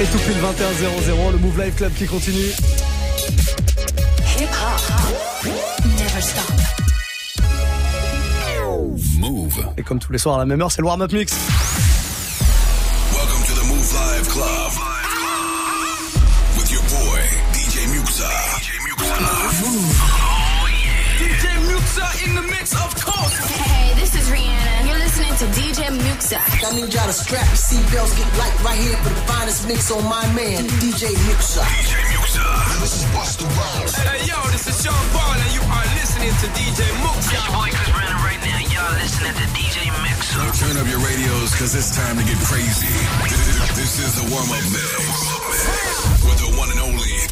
Et tout pile 21 0 le Move Live Club qui continue. Hip hop. Never stop. Move. Et comme tous les soirs à la même heure, c'est le warm-up mix. DJ I need y'all to strap your seatbelts, get light right here for the finest mix on my man, DJ Muxxa. DJ Muxxa. This is Busta Rhymes. Hey, yo, this is Sean Paul, and you are listening to DJ Muxxa. It's your boy Chris Brandon right now. Y'all listening to DJ Muxxa. Turn up your radios, cause it's time to get crazy. This is the warm-up mix. With the one and only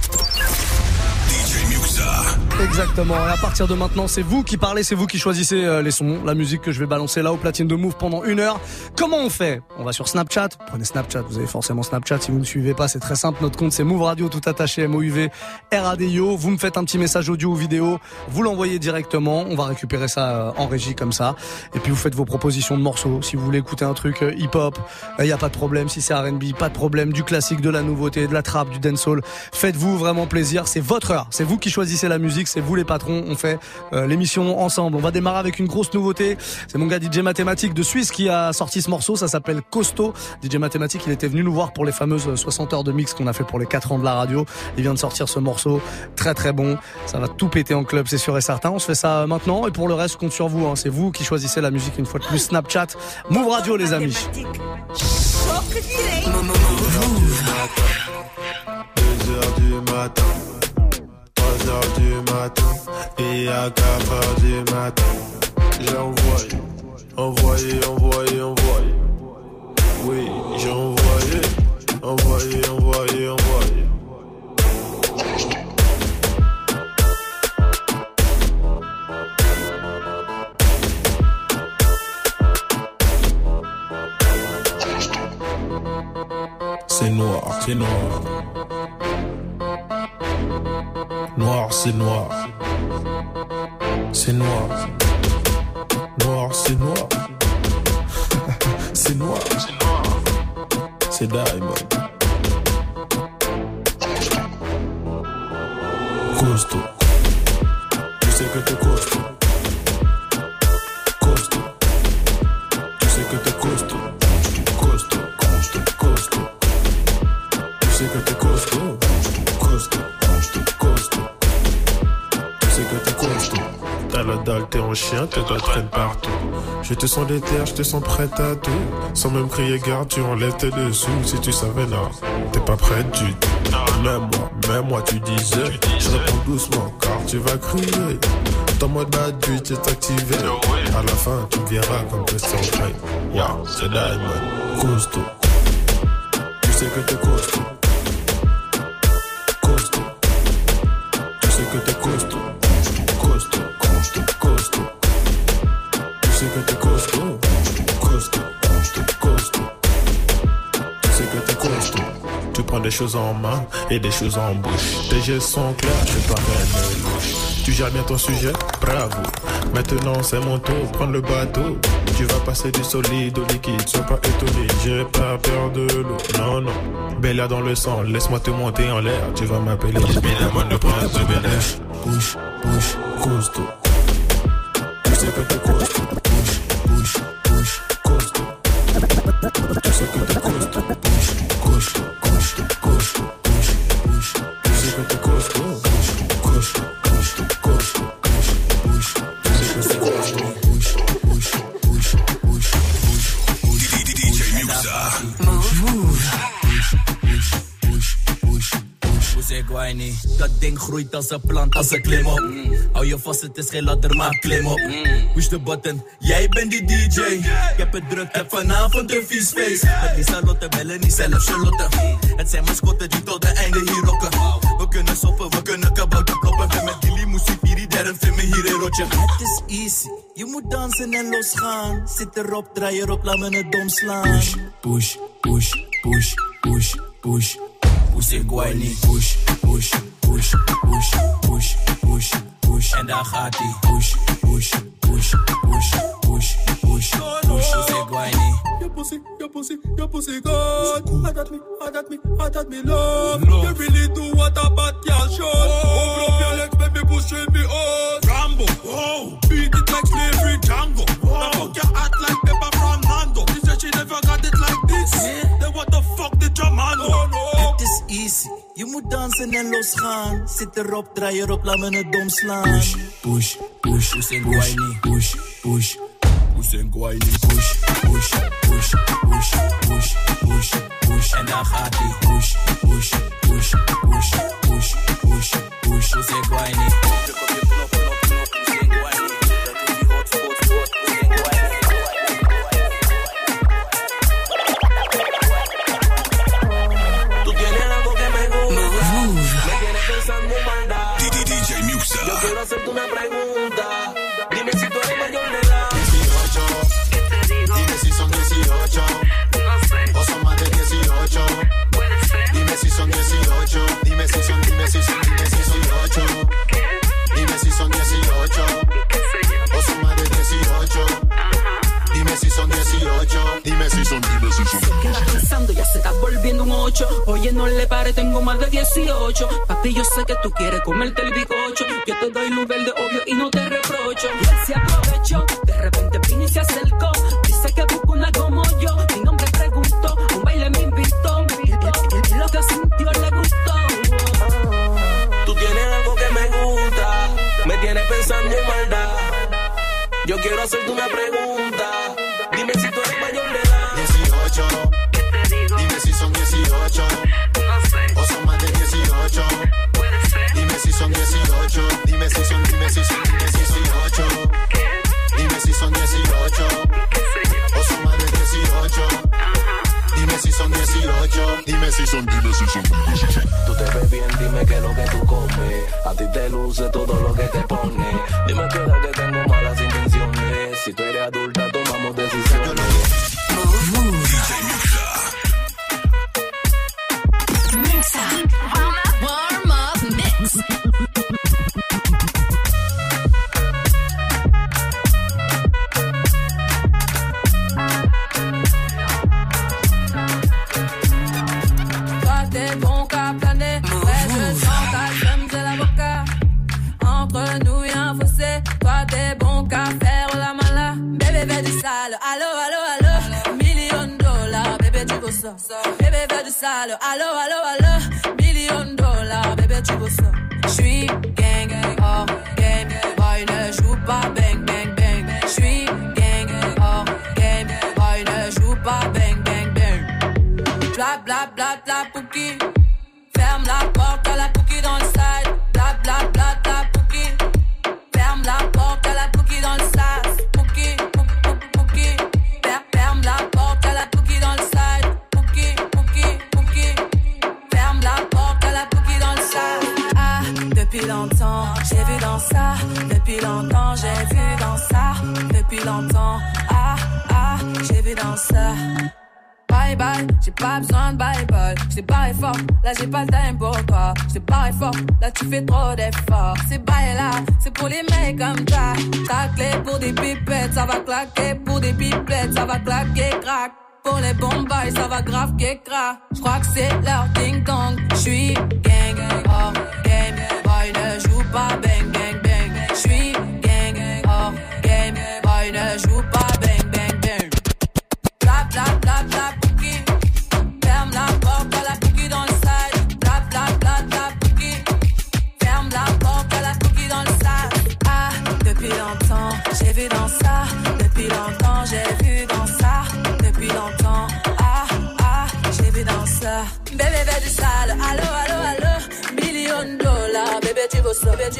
Exactement. Et à partir de maintenant, c'est vous qui parlez, c'est vous qui choisissez euh, les sons, la musique que je vais balancer là au platine de Move pendant une heure. Comment on fait? On va sur Snapchat. Prenez Snapchat. Vous avez forcément Snapchat. Si vous ne suivez pas, c'est très simple. Notre compte, c'est Move Radio tout attaché M-O-U-V R-A-D-I-O. Vous me faites un petit message audio ou vidéo. Vous l'envoyez directement. On va récupérer ça euh, en régie comme ça. Et puis vous faites vos propositions de morceaux. Si vous voulez écouter un truc euh, hip-hop, il n'y a pas de problème. Si c'est R&B, pas de problème. Du classique, de la nouveauté, de la trap, du dancehall. Faites-vous vraiment plaisir. C'est votre heure. C'est vous qui choisissez la musique, c'est vous les patrons. On fait euh, l'émission ensemble. On va démarrer avec une grosse nouveauté. C'est mon gars DJ Mathématique de Suisse qui a sorti ce morceau. Ça s'appelle Costo. DJ Mathématique, il était venu nous voir pour les fameuses 60 heures de mix qu'on a fait pour les 4 ans de la radio. Il vient de sortir ce morceau. Très très bon. Ça va tout péter en club, c'est sûr et certain. On se fait ça maintenant. Et pour le reste, je compte sur vous. Hein. C'est vous qui choisissez la musique une fois de plus. Snapchat, Move Radio les amis. Et à 4h du matin. J'ai envoyé, envoyé, envoyé, envoyé. Oui, j'ai envoyé, envoyé, envoyé, envoyé. C'est noir, c'est noir. Noir, c'est noir. C'est noir. Noir, c'est noir. c'est noir. C'est Diamond. Costaud. Tu sais que t'es t'es en chien, t'es doigts traîne partout. Je te sens déter, je te sens prête à tout. Sans même crier garde, tu enlèves tes dessous. Si tu savais, non, t'es pas prête du tout. Même moi, même moi, tu disais. Je réponds doucement, car tu vas crier. Ton mode bad tu est activé. À la fin, tu me verras comme Christian Grey. Wow, c'est Diamond. Costaud. Tu sais que t'es. Costaud. Des choses en main et des choses en bouche. Tes gestes sont clairs, je parais louche. Tu gères bien ton sujet, bravo. Maintenant c'est mon tour, prendre le bateau. Tu vas passer du solide au liquide, sois pas étonné, j'ai pas peur de l'eau. Non, non, Bella dans le sang, laisse-moi te monter en l'air. Tu vas m'appeler Bella, le prince de Bouche, bouche, bouche. Ding groeit als een plant, als een klim op. Hou je vast, het is geen ladder, maar klim op. Push de button, jij bent die DJ. Ik heb het druk, heb vanavond een vies feest. Met die salotte bellen, niet zelf Charlotte. Het zijn mascotten die tot de einde hier rocken. We kunnen soppen, we kunnen kabouter kloppen. En met die limousine, hier derde film hier in rotje. Het is easy, je moet dansen en losgaan. Zit erop, draai erop, laat me het dom slaan. Push, push, push, push, push, push. Push, push, push, push, push, push, push, push. En daar gaat. Push, push, push, push, pussy, your pussy, your pussy good. I got me, I got me, I got me love. love. You really do what a bad girl should. Oh. Open up your legs, baby, push it be out. Rambo, oh, beat it like slavery, Django. Oh. Now fuck your heart like pepper from Nando. She said she never got it like this. Yeah. Then what the fuck did your man oh, do? It is easy. Je moet dansen en losgaan. Zit erop, draai erop, laat me het dom slaan. Push, push, push, push, push, push, push, push, push, push, push, push, push, push, push, push, push, push, push, push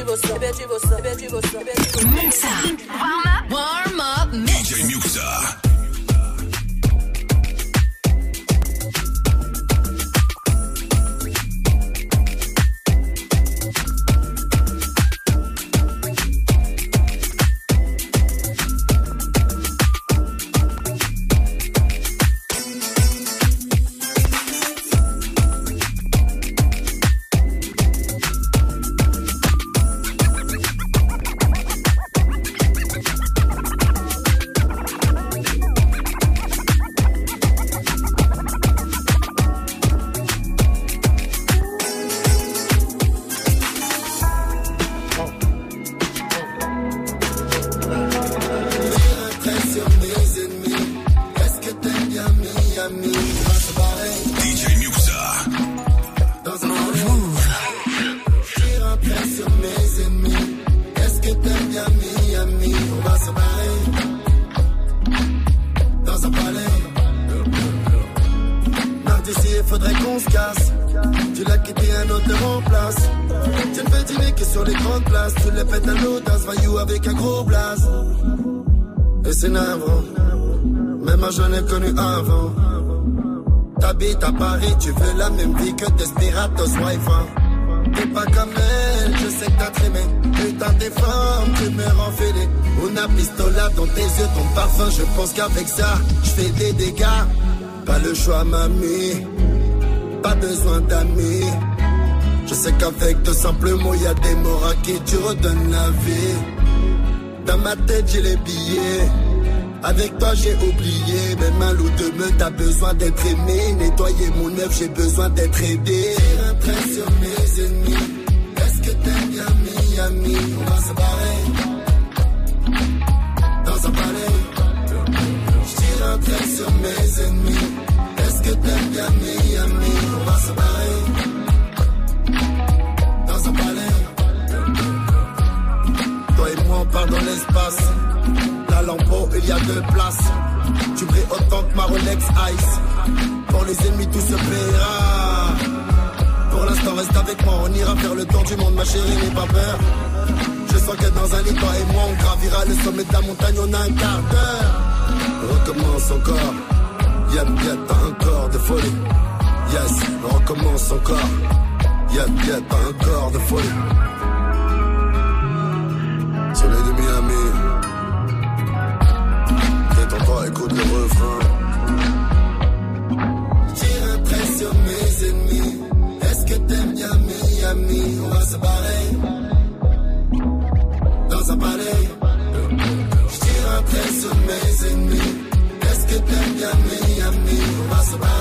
divertir você, besoin d'amis. Je sais qu'avec de simples mots, y a des mots à qui tu redonnes la vie. Dans ma tête, j'ai les billets. Avec toi, j'ai oublié. Même un loup de meute a besoin d'être aimé. Nettoyer mon œuvre, j'ai besoin d'être aidé. Un trait sur mes ennemis. Est-ce que t'aimes bien Miami? On va se. Dans un palais. J'tire un trait sur mes ennemis. Dans un palais. Toi et moi, on part dans l'espace. La lampeau, il y a deux places. Tu brilles autant que ma Rolex Ice. Pour les ennemis, tout se paiera. Pour l'instant, reste avec moi. On ira faire le tour du monde, ma chérie, n'aie pas peur. Je sens que dans un lit, toi et moi, on gravira le sommet de la montagne. On a un quart d'heure. On recommence encore. Y'a y'a t'as un corps de folie. Yes, on recommence encore. Y'a y'a t'as un corps de folie. Soleil de Miami. Détends-toi, écoute le refrain. Trait sur mes ennemis. Est-ce que t'aimes bien Miami? On va se barrer. Est-ce que t'aimes bien Miami? On va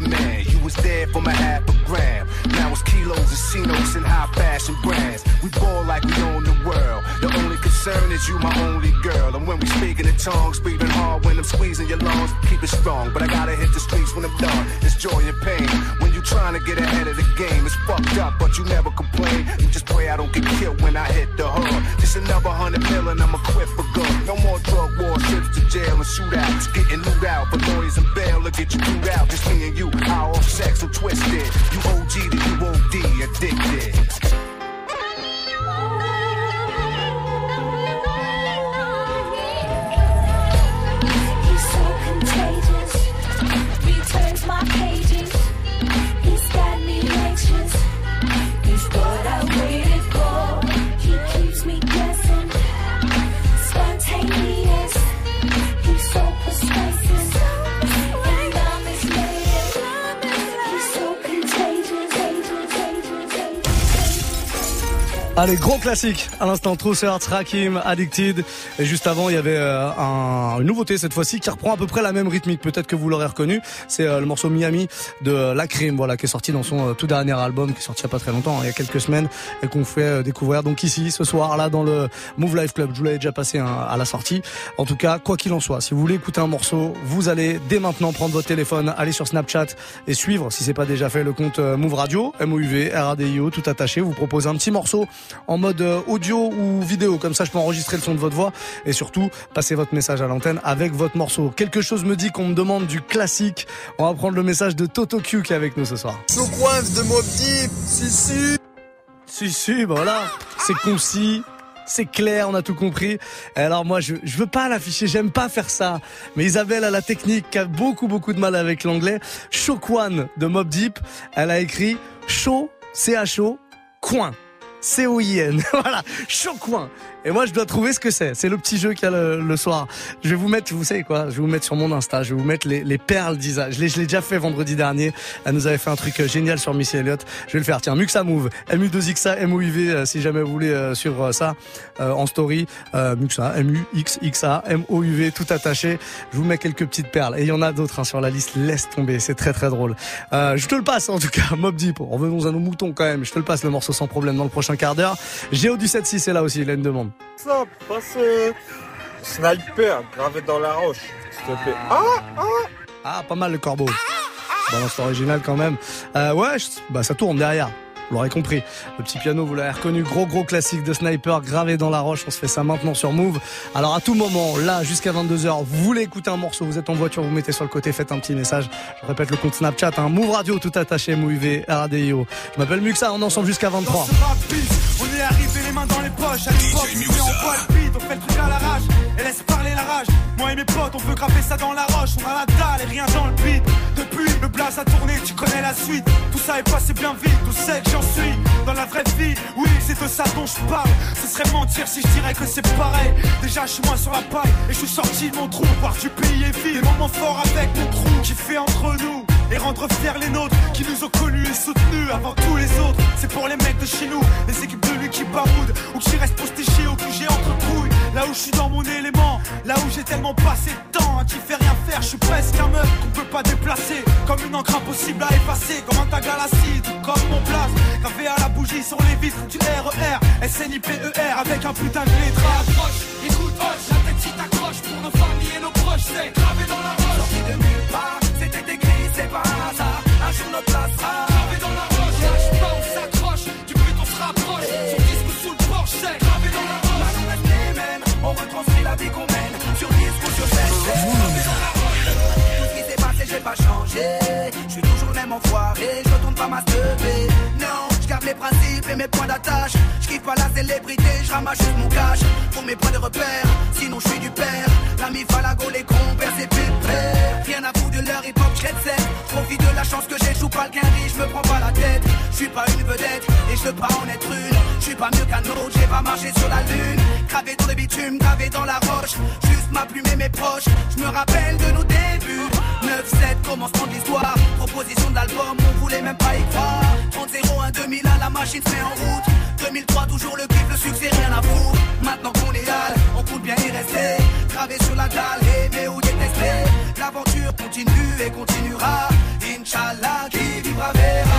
man. You was there for my half a gram. Now it's kilos and C-notes and high fashion brands. We ball like we own concern is you, my only girl. And when we speaking in tongues, breathing hard when I'm squeezing your lungs, keep it strong. But I gotta hit the streets when I'm done. It's joy and pain. When you trying to get ahead of the game, it's fucked up, but you never complain. You just pray I don't get killed when I hit the hood. Just another hundred million, I'm equipped for good. No more drug war, trips to jail and shootouts. Getting loot out for lawyers and bail to get you through out. Just me and you, how off sex so twisted. You OG to you OD, addicted. Allez, gros classique. À l'instant, True Hearts, Rakim, Addicted. Et juste avant, il y avait euh, un- une nouveauté cette fois-ci qui reprend à peu près la même rythmique. Peut-être que vous l'aurez reconnu. C'est euh, le morceau Miami de La Crime, voilà, qui est sorti dans son euh, tout dernier album, qui est sorti il y a pas très longtemps, hein, il y a quelques semaines, et qu'on fait découvrir donc ici, ce soir, là, dans le Move Life Club. Je vous l'avais déjà passé hein, à la sortie. En tout cas, quoi qu'il en soit, si vous voulez écouter un morceau, vous allez dès maintenant prendre votre téléphone, aller sur Snapchat et suivre, si c'est pas déjà fait, le compte Move Radio, M-O-U-V, R-A-D-I-O, tout attaché. Vous propose un petit morceau en mode euh, audio ou vidéo. Comme ça, je peux enregistrer le son de votre voix et surtout passer votre message à l'antenne avec votre morceau. Quelque chose me dit qu'on me demande du classique. On va prendre le message de Toto Q qui est avec nous ce soir. Coince de Mob Deep, si si. Si, si, bah voilà. C'est concis. C'est clair, on a tout compris. Alors moi, je, je veux pas l'afficher, j'aime pas faire ça. Mais Isabelle a la technique, qui a beaucoup beaucoup de mal avec l'anglais. Shokwan de Mob Deep, elle a écrit Show, C-H-O, coin. C-O-I-N. voilà, Shokwan. Et moi, je dois trouver ce que c'est. C'est le petit jeu qu'il y a le, le soir. Je vais vous mettre, vous savez quoi Je vais vous mettre sur mon Insta. Je vais vous mettre les, les perles d'Isa. Je l'ai, déjà fait vendredi dernier. Elle nous avait fait un truc euh, génial sur Missy Elliott. Je vais le faire. Tiens, Muxa Move, MU2XA, MOUV, euh, si jamais vous voulez euh, suivre ça euh, en story. Euh, Muxa, M-U-X-X-A, M-O-U-V, tout attaché. Je vous mets quelques petites perles. Et il y en a d'autres hein, sur la liste. Laisse tomber. C'est très très drôle. Euh, je te le passe en tout cas. Mob Deep. Revenons à nos moutons quand même. Je te le passe le morceau sans problème dans le prochain quart d'heure. Géo du 7-6 est là aussi. Il a demande. Ça passe sniper gravé dans la roche, s'il te. Ah, ah. Ah, pas mal le corbeau. Balance original quand même. Euh, ouais, bah ça tourne derrière. Vous l'aurez compris. Le petit piano, vous l'avez reconnu. Gros, gros classique de Sniper gravé dans la roche. On se fait ça maintenant sur Move. Alors, à tout moment, là, jusqu'à 22h, vous voulez écouter un morceau, vous êtes en voiture, vous mettez sur le côté, faites un petit message. Je répète le compte Snapchat, hein. Move Radio, tout attaché, MOUV, RADIO. Je m'appelle Muxa, on est ensemble jusqu'à 23. On est arrivé les mains dans les poches À l'époque On fait le truc à l'arrache Et laisse parler la rage Moi et mes potes on veut graver ça dans la roche On a la dalle et rien dans le beat Depuis le blast a tourné tu connais la suite. Tout ça est passé bien vite Tout sait que j'en suis. Dans la vraie vie Oui c'est de ça dont je parle. Ce serait mentir si je dirais que c'est pareil. Déjà je suis moins sur la paille Et je suis sorti de mon trou. Voir du pays est vide Des moments forts avec mon crew Qui fait entre nous et rendre fiers les nôtres qui nous ont connus et soutenus avant tous les autres. C'est pour les mecs de chez nous, les équipes de lui qui baroudent ou qui restent postichés au QG entre couilles. Là où je suis dans mon élément, là où j'ai tellement passé de temps à qui je suis presque un meuf qu'on peut pas déplacer. Comme une encre impossible à effacer, comme un tag à l'acide, comme mon place. Gravé à la bougie sur les vitres du RER, SNIPER avec un putain de lettrage. Écoute, hoche, la tête si t'accroches pour nos familles et nos proches, c'est gravé dans la roche. De nulle part, c'était écrit, c'est pas un. Un jour notre place sera Je suis toujours même enfoiré, je retourne pas ma. Non, mes principes et mes points d'attache. Je kiffe pas la célébrité, je ramasse juste mon cash. Pour mes points de repère, sinon je suis du père. L'ami Falago, les compères, c'est pépère. Rien à foutre de leur époque, je set. Profite de la chance que j'ai, je joue pas le guinri, je me prends pas la tête. Je suis pas une vedette et je veux pas en être une. Je suis pas mieux qu'un autre, j'ai pas marché sur la lune. Gravé dans le bitume, gravé dans la roche. Juste ma plume et mes proches. Je me rappelle de nos débuts. 9-7, commencement de l'histoire. Proposition d'album, on voulait même pas y croire. 30-01, 2001, la machine se met en route. 2003, toujours le kiff, le succès, rien à foutre. Maintenant qu'on est hal, on compte bien y rester. Gravé sur la dalle, aimé ou détesté. L'aventure continue et continuera. Inch'Allah, qui vivra verra.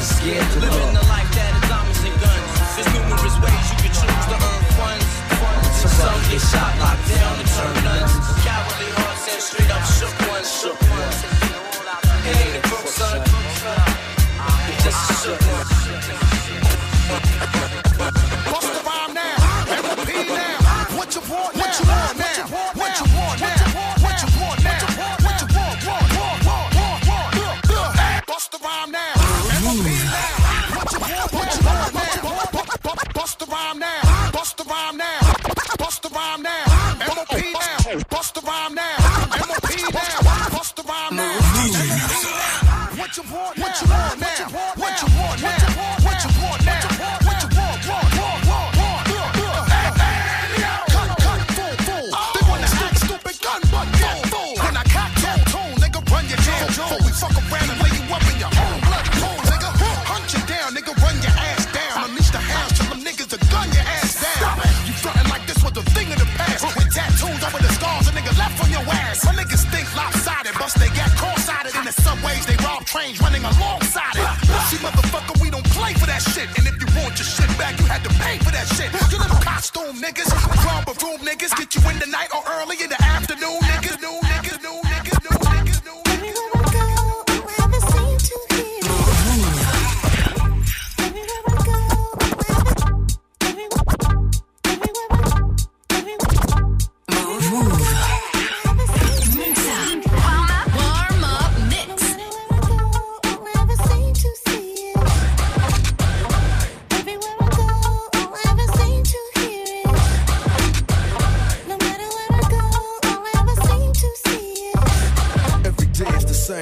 and scared to Living the life that is diamonds and guns. There's numerous ways you can choose to earn funds. funds. Some get shot, locked down, and turn nuns. Cowardly hearts and straight up shook ones, shook ones.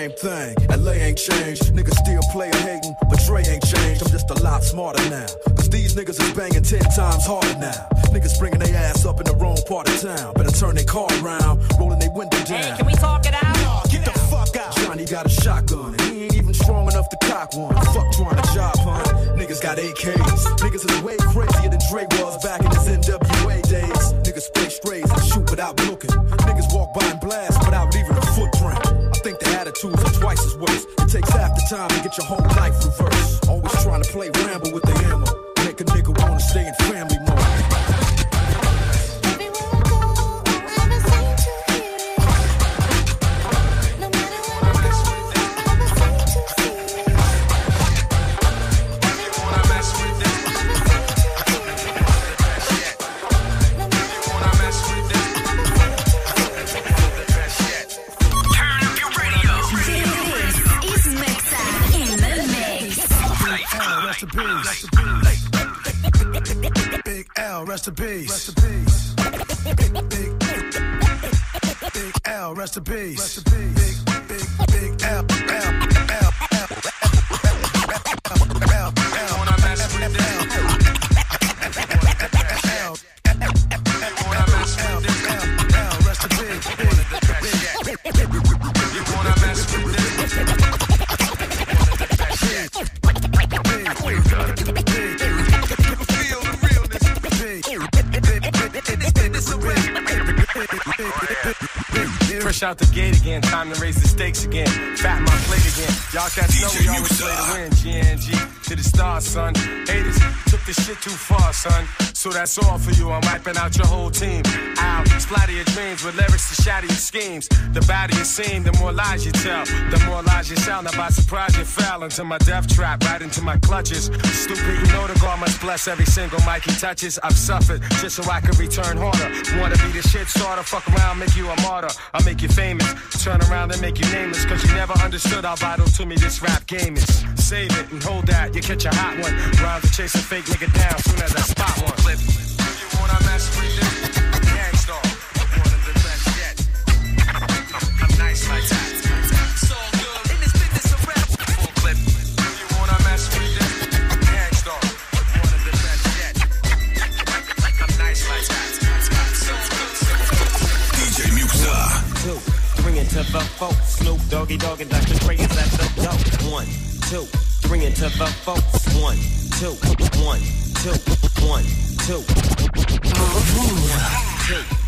same thing. LA ain't changed. Niggas still play hating, but Dre ain't changed. I'm just a lot smarter now. Cause these niggas is banging ten times harder now. Niggas bringing their ass up in the wrong part of town. Better turn their car around, rolling their window down. Hey, can we talk it out? Nah, get, the fuck out. Johnny got a shotgun, and he ain't even strong enough to cock one. Fuck trying to job, huh? Niggas got AKs. Niggas is way crazier than Dre was back in his NWA days. Niggas play strays and shoot without looking. Niggas walk by and blast without leaving a footprint are twice as worse. It takes half the time to get your whole life reversed. Always trying to play ramble with the hammer. Make a nigga wanna stay in family mode. rest in peace. Rest in peace. Big, big, big, big L, rest in peace. Rest in peace. Big Fresh out the gate again, time to raise the stakes again. Fat my plate again. Y'all cats know we always play to win. GNG to the stars, son. Haters this shit too far, son. So that's all for you. I'm wiping out your whole team. Ow, splatter your dreams with lyrics to shatter your schemes. The badder you seem, the more lies you tell. The more lies you sound. Now by surprise you fell into my death trap, right into my clutches. Stupid, you know the God must bless every single mic he touches. I've suffered just so I can return harder. Wanna be the shit starter, fuck around, make you a martyr. I'll make you famous. Turn around and make you nameless. Cause you never understood how vital to me this rap game is. Save it and hold that, you catch a hot one. Rhymes to chase a fake nigga down soon as I spot one. Flip. You wanna mess with? Gang Starr. One of the best yet. I'm nice like that. It's all good. In this business of rap. Full clip. You wanna mess with? Gang Starr. One of the best yet. I'm nice like that. DJ Muxxa. two, three into the four. Snoop Doggy Dogg and Dr. Dre is at the door. One, two, three into the four. One, two, one, two, one, two. One, two,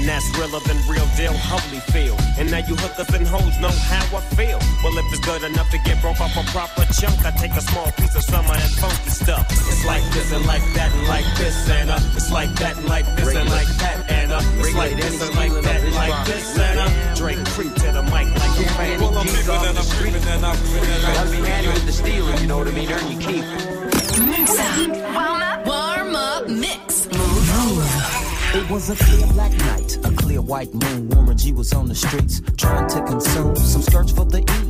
And that's realer than real deal, holy feel. And now you hookers and hoes know how I feel. Well, if it's good enough to get broke off a proper chunk, I take a small piece of some of that funky stuff. It's like this and like that and like this and uh. It's like that and like this and like that and uh. It's like this and like that and like this and uh. Drake creep to the mic like a fan. Well, I'm creeping and I'm creeping and I'm creeping and I'm Gotta be handy with the stealing, you know what I mean? Earn your keep. Mix up. Warm up. Warm up mix. It was a clear black night, a clear white moon. Warren G was on the streets trying to consume some skirts for the E,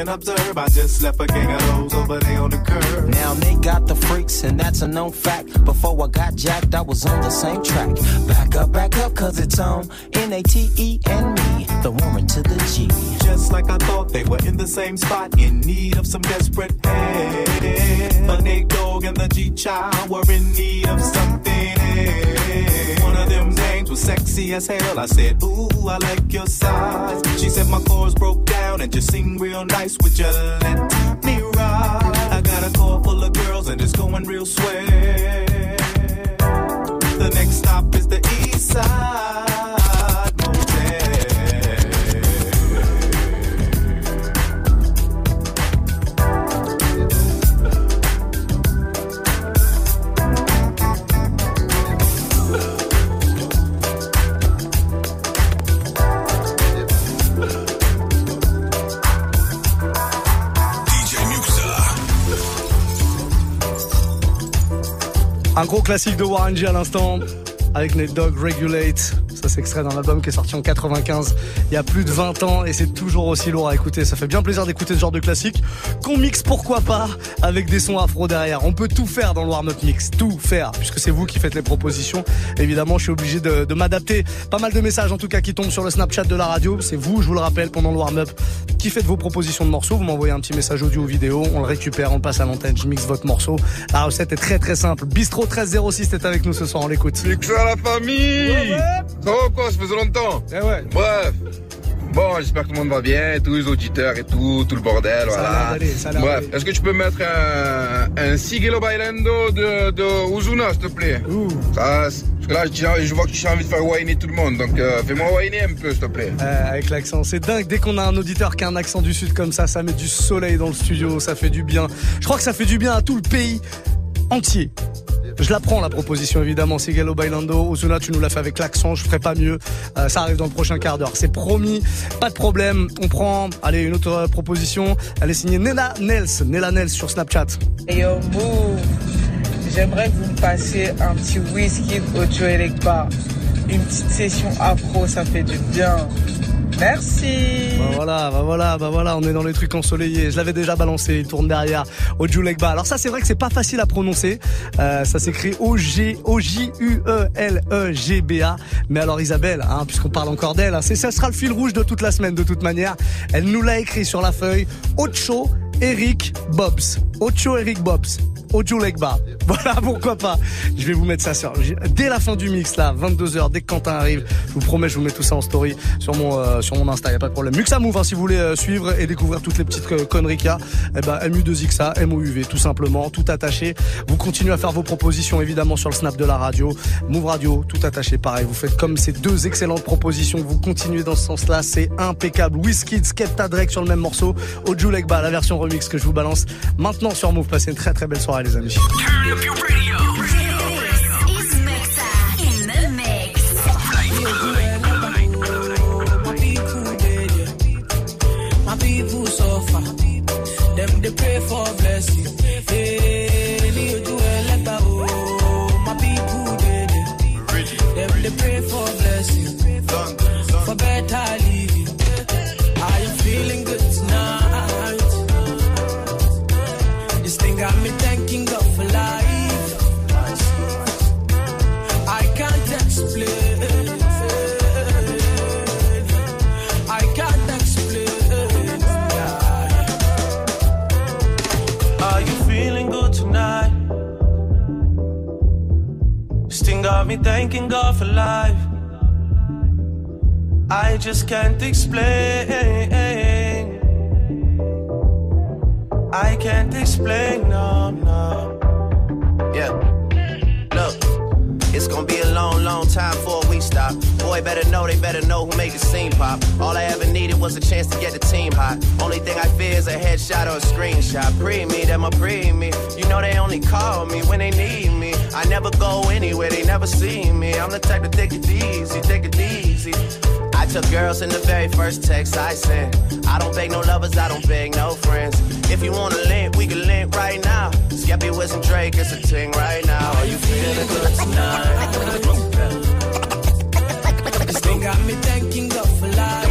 And observe. I just left a gang of those over there on the curb. Now they got the freaks, and that's a known fact. Before I got jacked, I was on the same track. Back up, back up, cause it's on N A T E and me, the woman to the G. Just like I thought they were in the same spot, in need of some desperate help. But Nate Dogg and the G Child were in need of something. else. One of them names was sexy as hell. I said, Ooh, I like your size. She said my chords broke down and just sing real nice. Would you let me ride? Got a car full of girls and it's going real swell. The next stop is the East Side Un gros classique de Warren G à l'instant avec Nate Dogg Regulate. Ça c'est extrait d'un album qui est sorti en 95, il y a plus de 20 ans et c'est toujours aussi lourd à écouter. Ça fait bien plaisir d'écouter ce genre de classique qu'on mixe pourquoi pas avec des sons afro derrière. On peut tout faire dans le warm-up mix, tout faire puisque c'est vous qui faites les propositions. Évidemment, je suis obligé de, de m'adapter. Pas mal de messages en tout cas qui tombent sur le Snapchat de la radio. C'est vous, je vous le rappelle, pendant le warm-up qui faites vos propositions de morceaux. Vous m'envoyez un petit message audio ou vidéo, on le récupère, on le passe à l'antenne, je mixe votre morceau. La recette est très très simple. Bistro 1306 est avec nous ce soir, on l'écoute. Mixer à la famille Ça va ou quoi? Ça faisait longtemps Eh ouais. Bref. Bon, j'espère que tout le monde va bien, tous les auditeurs et tout, tout le bordel, voilà. Bref, est-ce que tu peux mettre un, un Sigelo Bailando de, de Ozuna, s'il te plaît? Ça, c'est- Parce que là, je, je vois que tu as envie de faire whiner tout le monde, donc euh, fais-moi whiner un peu, s'il te plaît. Euh, avec l'accent, c'est dingue. Dès qu'on a un auditeur qui a un accent du sud comme ça, ça met du soleil dans le studio, ça fait du bien. Je crois que ça fait du bien à tout le pays entier. Je la prends la proposition évidemment, Sigelo Bailando. Ozuna, tu nous l'as fait avec l'accent, je ferai pas mieux. Euh, ça arrive dans le prochain quart d'heure, c'est promis. Pas de problème. On prend, allez, une autre euh, proposition. Elle est signée Nella Nels, Nella Nels sur Snapchat. Et yo, j'aimerais que vous me passiez un petit whisky audio Elecpa. Une petite session afro, ça fait du bien. Merci. Bah voilà, bah voilà, bah voilà, on est dans les trucs ensoleillés. Je l'avais déjà balancé, il tourne derrière. Ojulegba. Alors ça, c'est vrai que c'est pas facile à prononcer. Euh, ça s'écrit O-G, O-J-U-E-L-E-G-B-A. Mais alors Isabelle, hein, puisqu'on parle encore d'elle, hein, ça sera le fil rouge de toute la semaine, de toute manière. Elle nous l'a écrit sur la feuille. Ocho Eric Bobs. Ocho Eric Bobs. Ojo Legba. Voilà, pourquoi pas. Je vais vous mettre ça sur, dès la fin du mix, là, 22h, dès que Quentin arrive. Je vous promets, je vous mets tout ça en story sur mon, euh, sur mon Insta, y a pas de problème. Muxa Move, hein, si vous voulez euh, suivre et découvrir toutes les petites euh, conneries qu'il y a. Eh ben, MU2XA, MOUV, tout simplement, tout attaché. Vous continuez à faire vos propositions, évidemment, sur le snap de la radio. Move Radio, tout attaché, pareil. Vous faites comme ces deux excellentes propositions. Vous continuez dans ce sens-là. C'est impeccable. Wizkid, Skepta Drake sur le même morceau. Ojo Legba, la version remix que je vous balance maintenant sur Move. Passez une très très belle soirée, les amis. For blessing. God for life. I just can't explain. I can't explain, no, no. Yeah. Look, it's gonna be a long, long time before we stop. Boy, better know, they better know who made the scene pop. All I ever needed was a chance to get the team hot. Only thing I fear is a headshot or a screenshot. Pre me, them a pre me. You know they only call me when they need me. I never go anywhere, they never see me. I'm the type to take it easy, take it easy. I took girls in the very first text I sent. I don't beg no lovers, I don't beg no friends. If you wanna link, we can link right now. Skeppy with some Drake, it's a ting right now. Are you feeling good tonight? Got me thanking God for life.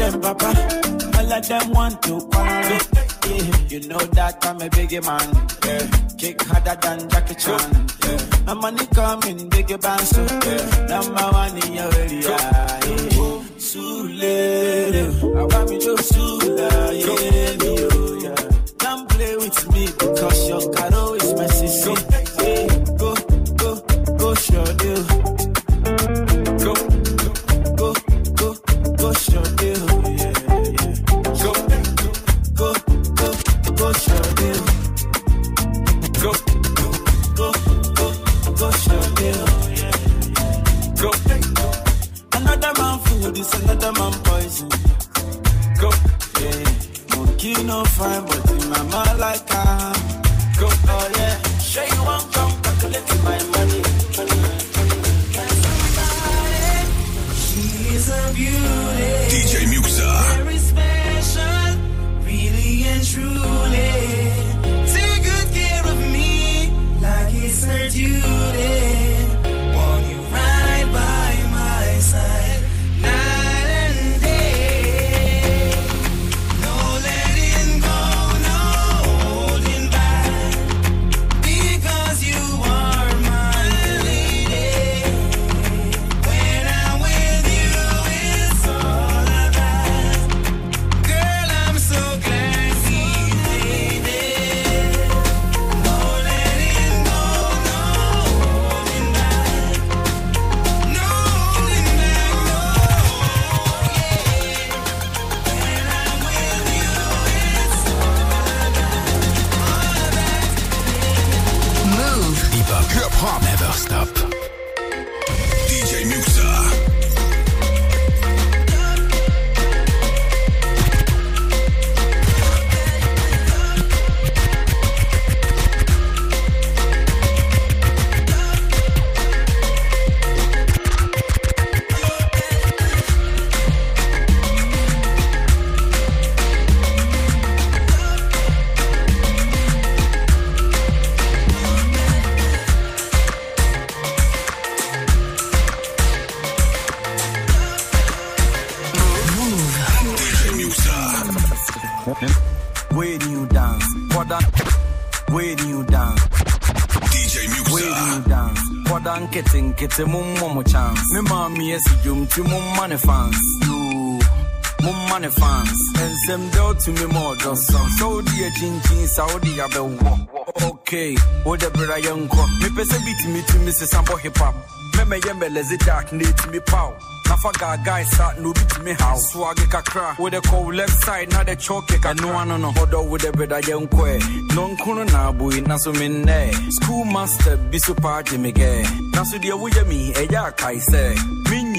Them papa, all of them want to quarrel. Yeah, you know that I'm a biggie man. Yeah. Kick harder than Jackie Chan. Yeah. My money coming, biggie band, so yeah. number one in your area. Yeah. Sule, I want me to Sula, yeah, Hip hop. Never stop. Kitten kitten mum momo chance. Me mommy yes jum to mum money fans. You mum money fans. And some do to me more just some. So dear chin chin Saudi abe Okay, what the brother young. Me pese beat me to me say sample hip hop. Me me yembe lezi dark need me pow. Nafa ga guy start no beat me how. Swag kakra with the call left side na the choke ka no one no hodo with the brother young ko. Non kuno na boy na so me ne. School master bi so party me ge. Na so dia wo me e ya kai say.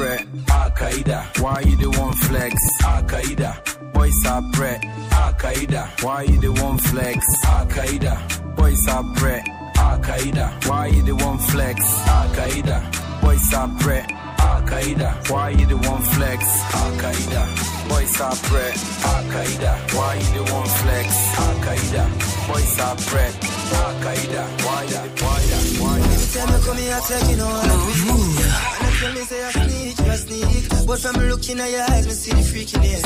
are pre. Akaida. Why you the one flex? Akaida. Boys are pre. Akaida. Why you the one flex? Akaida. Boys are pre. Akaida. Why you the one flex? Akaida. Boys are pre. Akaida. Why you the one flex? Akaida. Boys are pre. Akaida. Why you the one flex? Akaida. Boys are pre. Al-Qaeda, wire, wire, wire. Anytime you come here, taking all the week. Tell me say I sneak, you a sneak. But from looking at your eyes, me see the freakiness.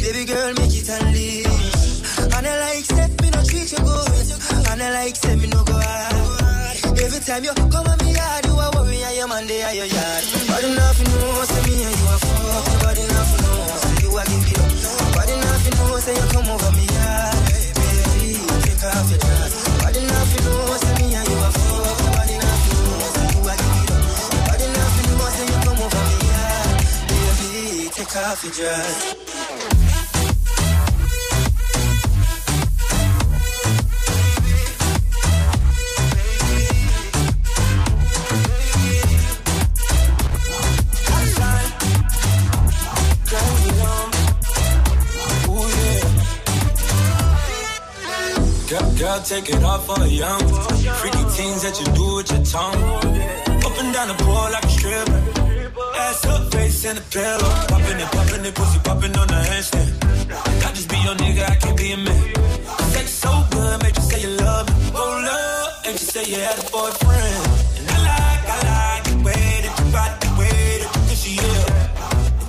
Baby girl, make it unleash. And I like step, me no treat you good. And I like step, me no go hard. Every time you come at me yard, you a worry and your man they are your yard. But enough you know, say me and you a fuck. But enough you know, say you a give it up. But enough you know, say you come over me yard. Baby, take off your dress. But enough you know, say me and Off. Girl, girl, take it off for a young. Freaky things that you do with your tongue. Up and down the pole like a stripper. Ass up, face in the pillow. Popping it, popping it, pussy popping on the handstand. I just be your nigga, I can't be a man. Sex so good, make you say you love me. Hold up, and you say you had a boyfriend. And I like, I like the way that you the way that yeah.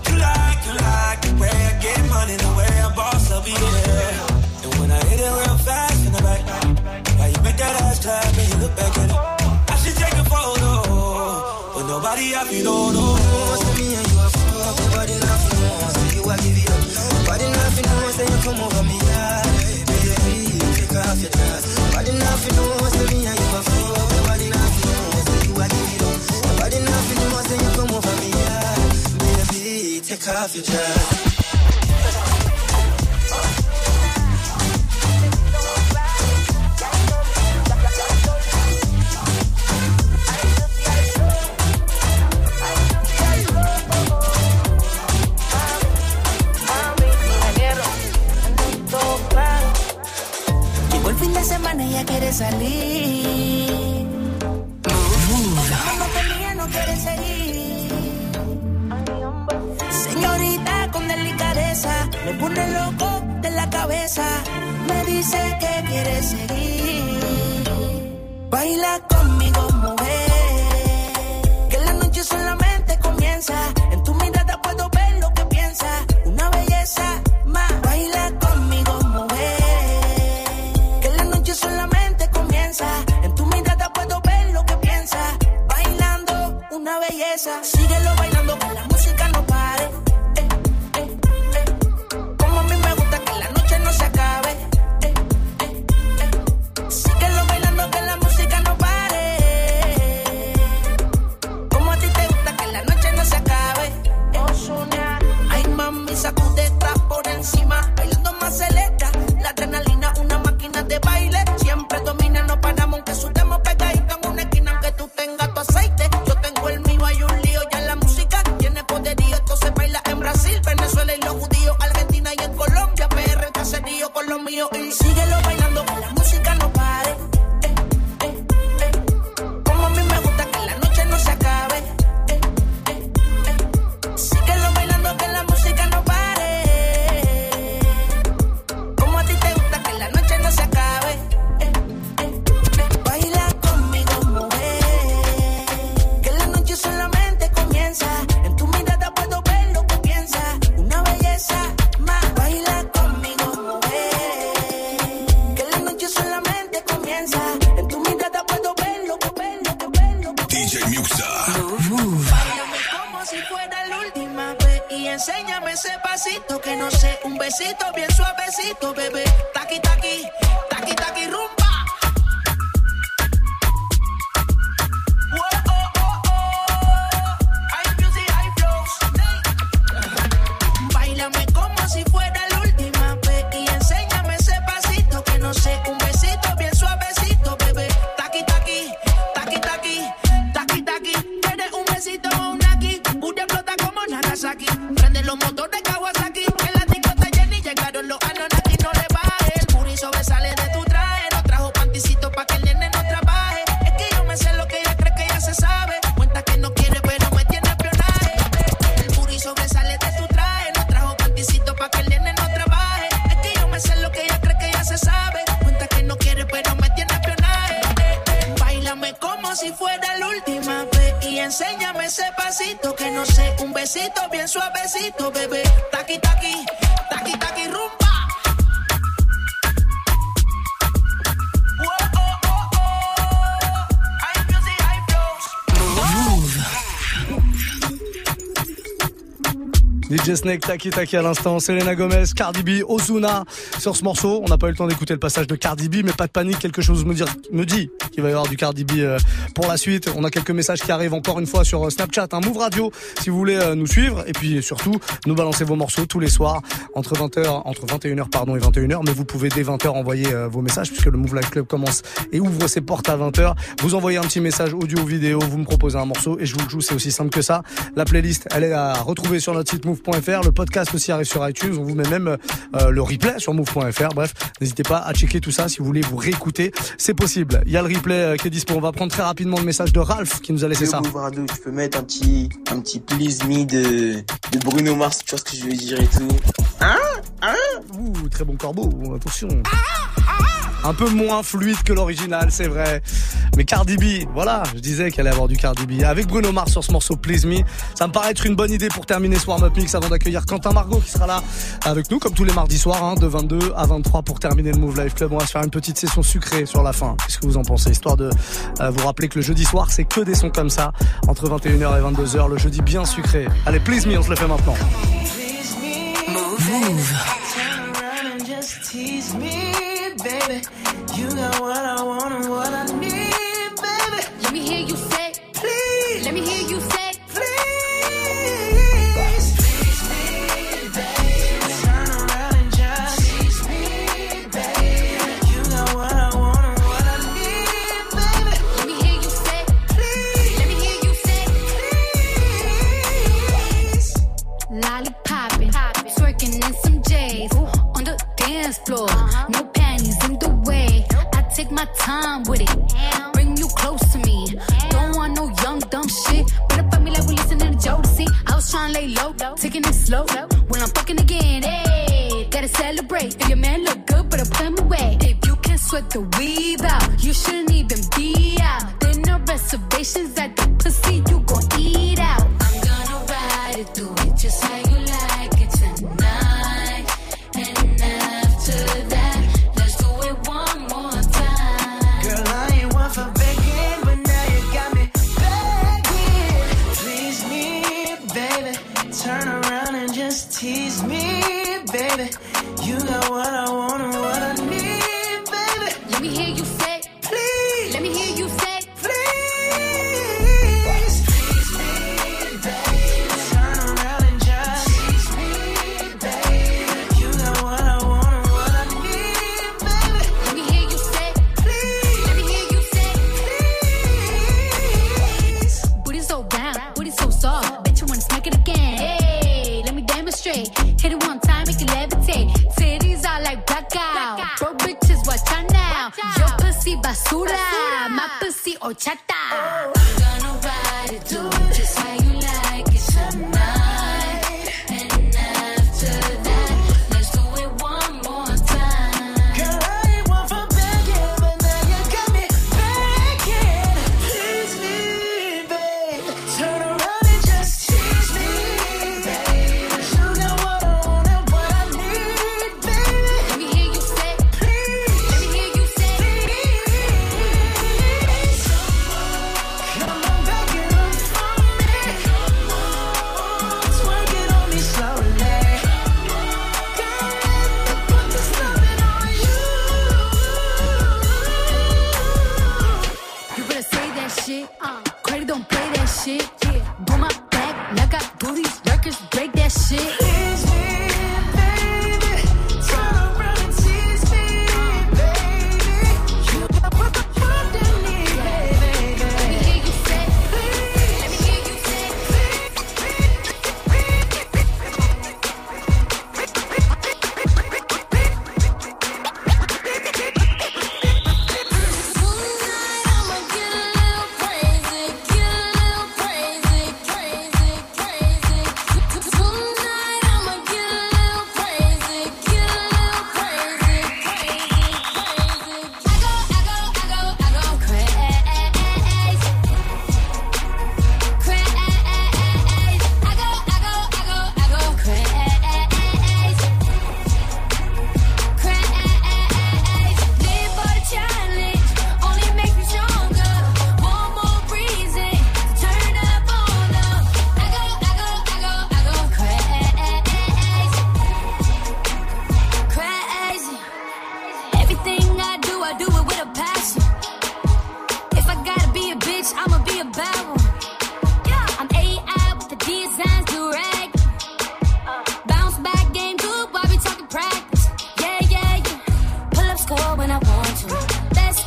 You like, you like the way I get money, the way I boss. And when I hit it real fast in the back, why you make that ass and you look back at it? I should take a photo, but nobody feel no no. Off your dress. Me dice que quiere seguir. Baila conmigo, mujer. Que la noche solamente comienza. DJ Snake, Taki Taki à l'instant, Selena Gomez, Cardi B, Ozuna sur ce morceau. On n'a pas eu le temps d'écouter le passage de Cardi B, mais pas de panique, quelque chose me, me dit qu'il va y avoir du Cardi B euh, pour la suite. On a quelques messages qui arrivent encore une fois sur euh, Snapchat, un Move Radio, si vous voulez euh, nous suivre. Et puis surtout, nous balancer vos morceaux tous les soirs entre 20h, entre 21h pardon et 21h. Mais vous pouvez dès 20h envoyer vos messages puisque le Move Live Club commence et ouvre ses portes à 20h. Vous envoyez un petit message audio, vidéo, vous me proposez un morceau et je vous le joue. C'est aussi simple que ça. La playlist, elle est à retrouver sur notre site move.fr. Le podcast aussi arrive sur iTunes. On vous met même euh, le replay sur move.fr. Bref, n'hésitez pas à checker tout ça si vous voulez vous réécouter. C'est possible. Il y a le replay euh, qui est dispo. On va prendre très rapidement le message de Ralph qui nous a laissé ça. Tu peux mettre un petit, un petit please me de, de Bruno Mars, tu vois ce que je veux dire et tout. Hein? Hein? Ouh, très bon corbeau. Attention. Un peu moins fluide que l'original, c'est vrai. Mais Cardi B, voilà, je disais qu'elle allait avoir du Cardi B. Avec Bruno Mars sur ce morceau Please Me, ça me paraît être une bonne idée pour terminer ce warm-up mix avant d'accueillir Quentin Margot qui sera là avec nous, comme tous les mardis soirs, hein, de 22 à 23 pour terminer le Move Life Club. On va se faire une petite session sucrée sur la fin. Qu'est-ce que vous en pensez? Histoire de euh, vous rappeler que le jeudi soir, c'est que des sons comme ça, entre 21h et 22h, le jeudi bien sucré. Allez, Please Me, on se le fait maintenant. Baby. You got what I want and what I need, baby. Let me hear you say, please. Let me hear you say,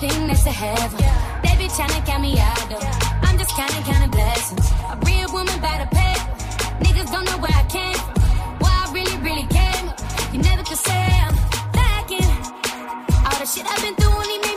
used to have 'em. They be tryna count me out though. I'm just counting, counting blessings. A real woman by the paper. Niggas don't know where I came from. Where I really, really came. up. You never could say I'm lacking. All the shit I've been through only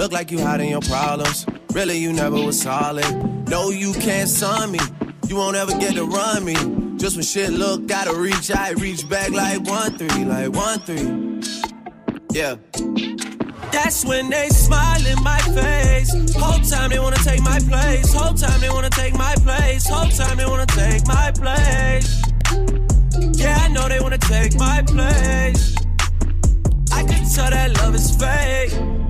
Look like you hiding your problems. Really, you never was solid. No, you can't son me. You won't ever get to run me. Just when shit look gotta reach, I reach back like one three, like one three. Yeah. That's when they smile in my face. Whole time they wanna take my place. Whole time they wanna take my place. Whole time they wanna take my place. Yeah, I know they wanna take my place. I can tell that love is fake.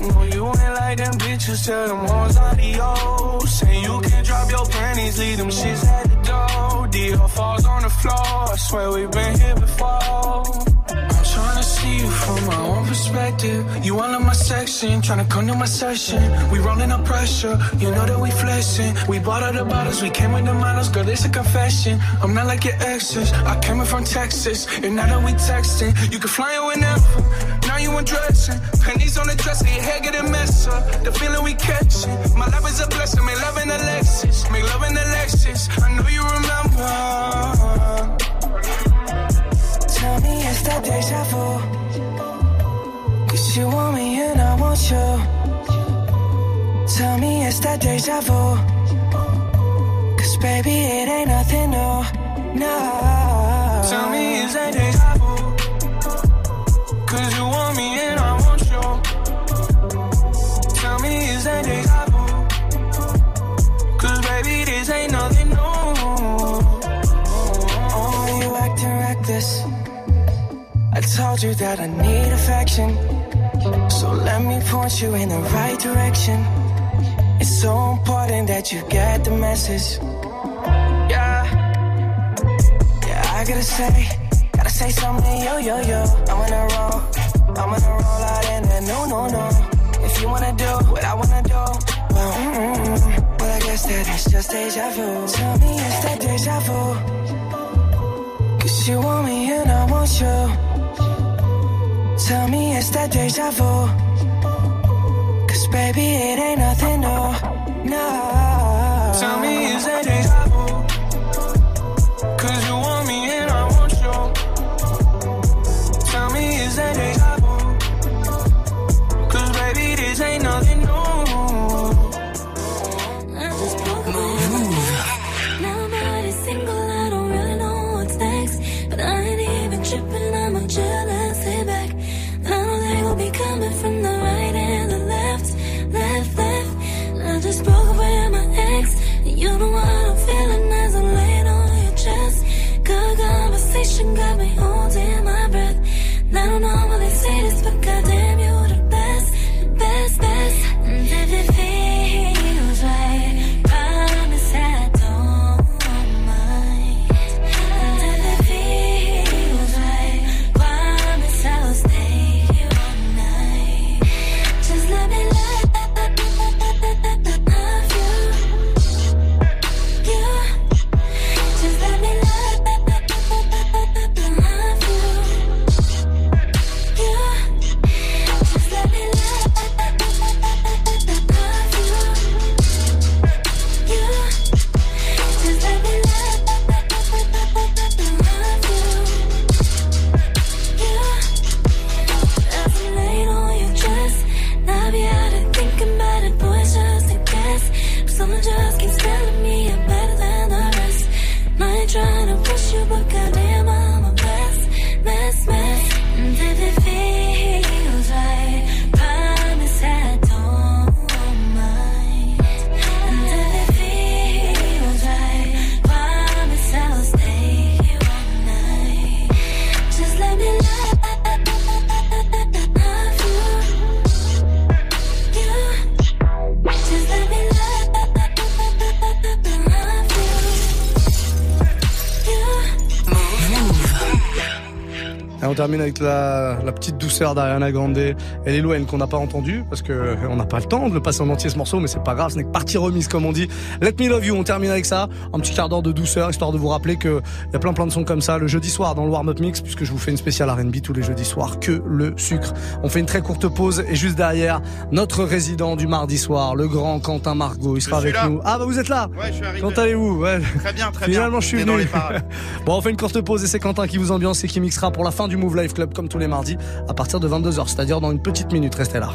No, you ain't like them bitches. Tell them hoes adios. Say you can drop your panties, leave them shits at the door. Dior falls on the floor. I swear we've been here before. See you from my own perspective. You all in my section, trying to come to my session. We rolling up pressure, you know that we flexing. We bought all the bottles, we came with the models, girl, it's a confession. I'm not like your exes, I came in from Texas, and now that we texting, you can fly in whenever. Now you undressing, pennies on the dresser, your hair getting messed up. The feeling we catching, my love is a blessing, make love in the Lexus, make love in the Lexus. I know you remember. Me deja vu. Cause you want me and I want you. Tell me it's that deja vu. Cause baby, it ain't nothing new. No. Tell me is that deja vu? Told you that I need affection. So let me point you in the right direction. It's so important that you get the message. Yeah. Yeah, I gotta say, gotta say something, yo, yo, yo. I'm gonna roll, I'm gonna roll out in that no, no, no. If you wanna do what I wanna do, well, mm, mm, well, I guess that it's just deja vu. Tell me it's that deja vu. Cause you want me and I want you. Tell me it's that deja vu. Cause baby, it ain't nothing new. No. Tell me termine avec la, la petite douceur d'Ariana Grande et Wayne qu'on n'a pas entendu parce que euh, on n'a pas le temps de le passer en entier ce morceau, mais c'est pas grave, ce n'est que partie remise comme on dit. Let Me Love You, on termine avec ça, un petit quart d'heure de douceur histoire de vous rappeler que y a plein plein de sons comme ça le jeudi soir dans le warm up mix puisque je vous fais une spéciale R&B tous les jeudis soirs que le sucre. On fait une très courte pause et juste derrière notre résident du mardi soir, le grand Quentin Margot, il sera avec là. nous. Ah bah vous êtes là. Ouais, je suis arrivé. Comment allez-vous? Ouais. Très bien, très bien. Finalement, je suis dans venu. les bon, on fait une courte pause et c'est Quentin qui vous ambiance et qui mixera pour la fin du Move Life Club comme tous les mardis à partir de 22h, c'est-à-dire dans une petite minute. Restez là.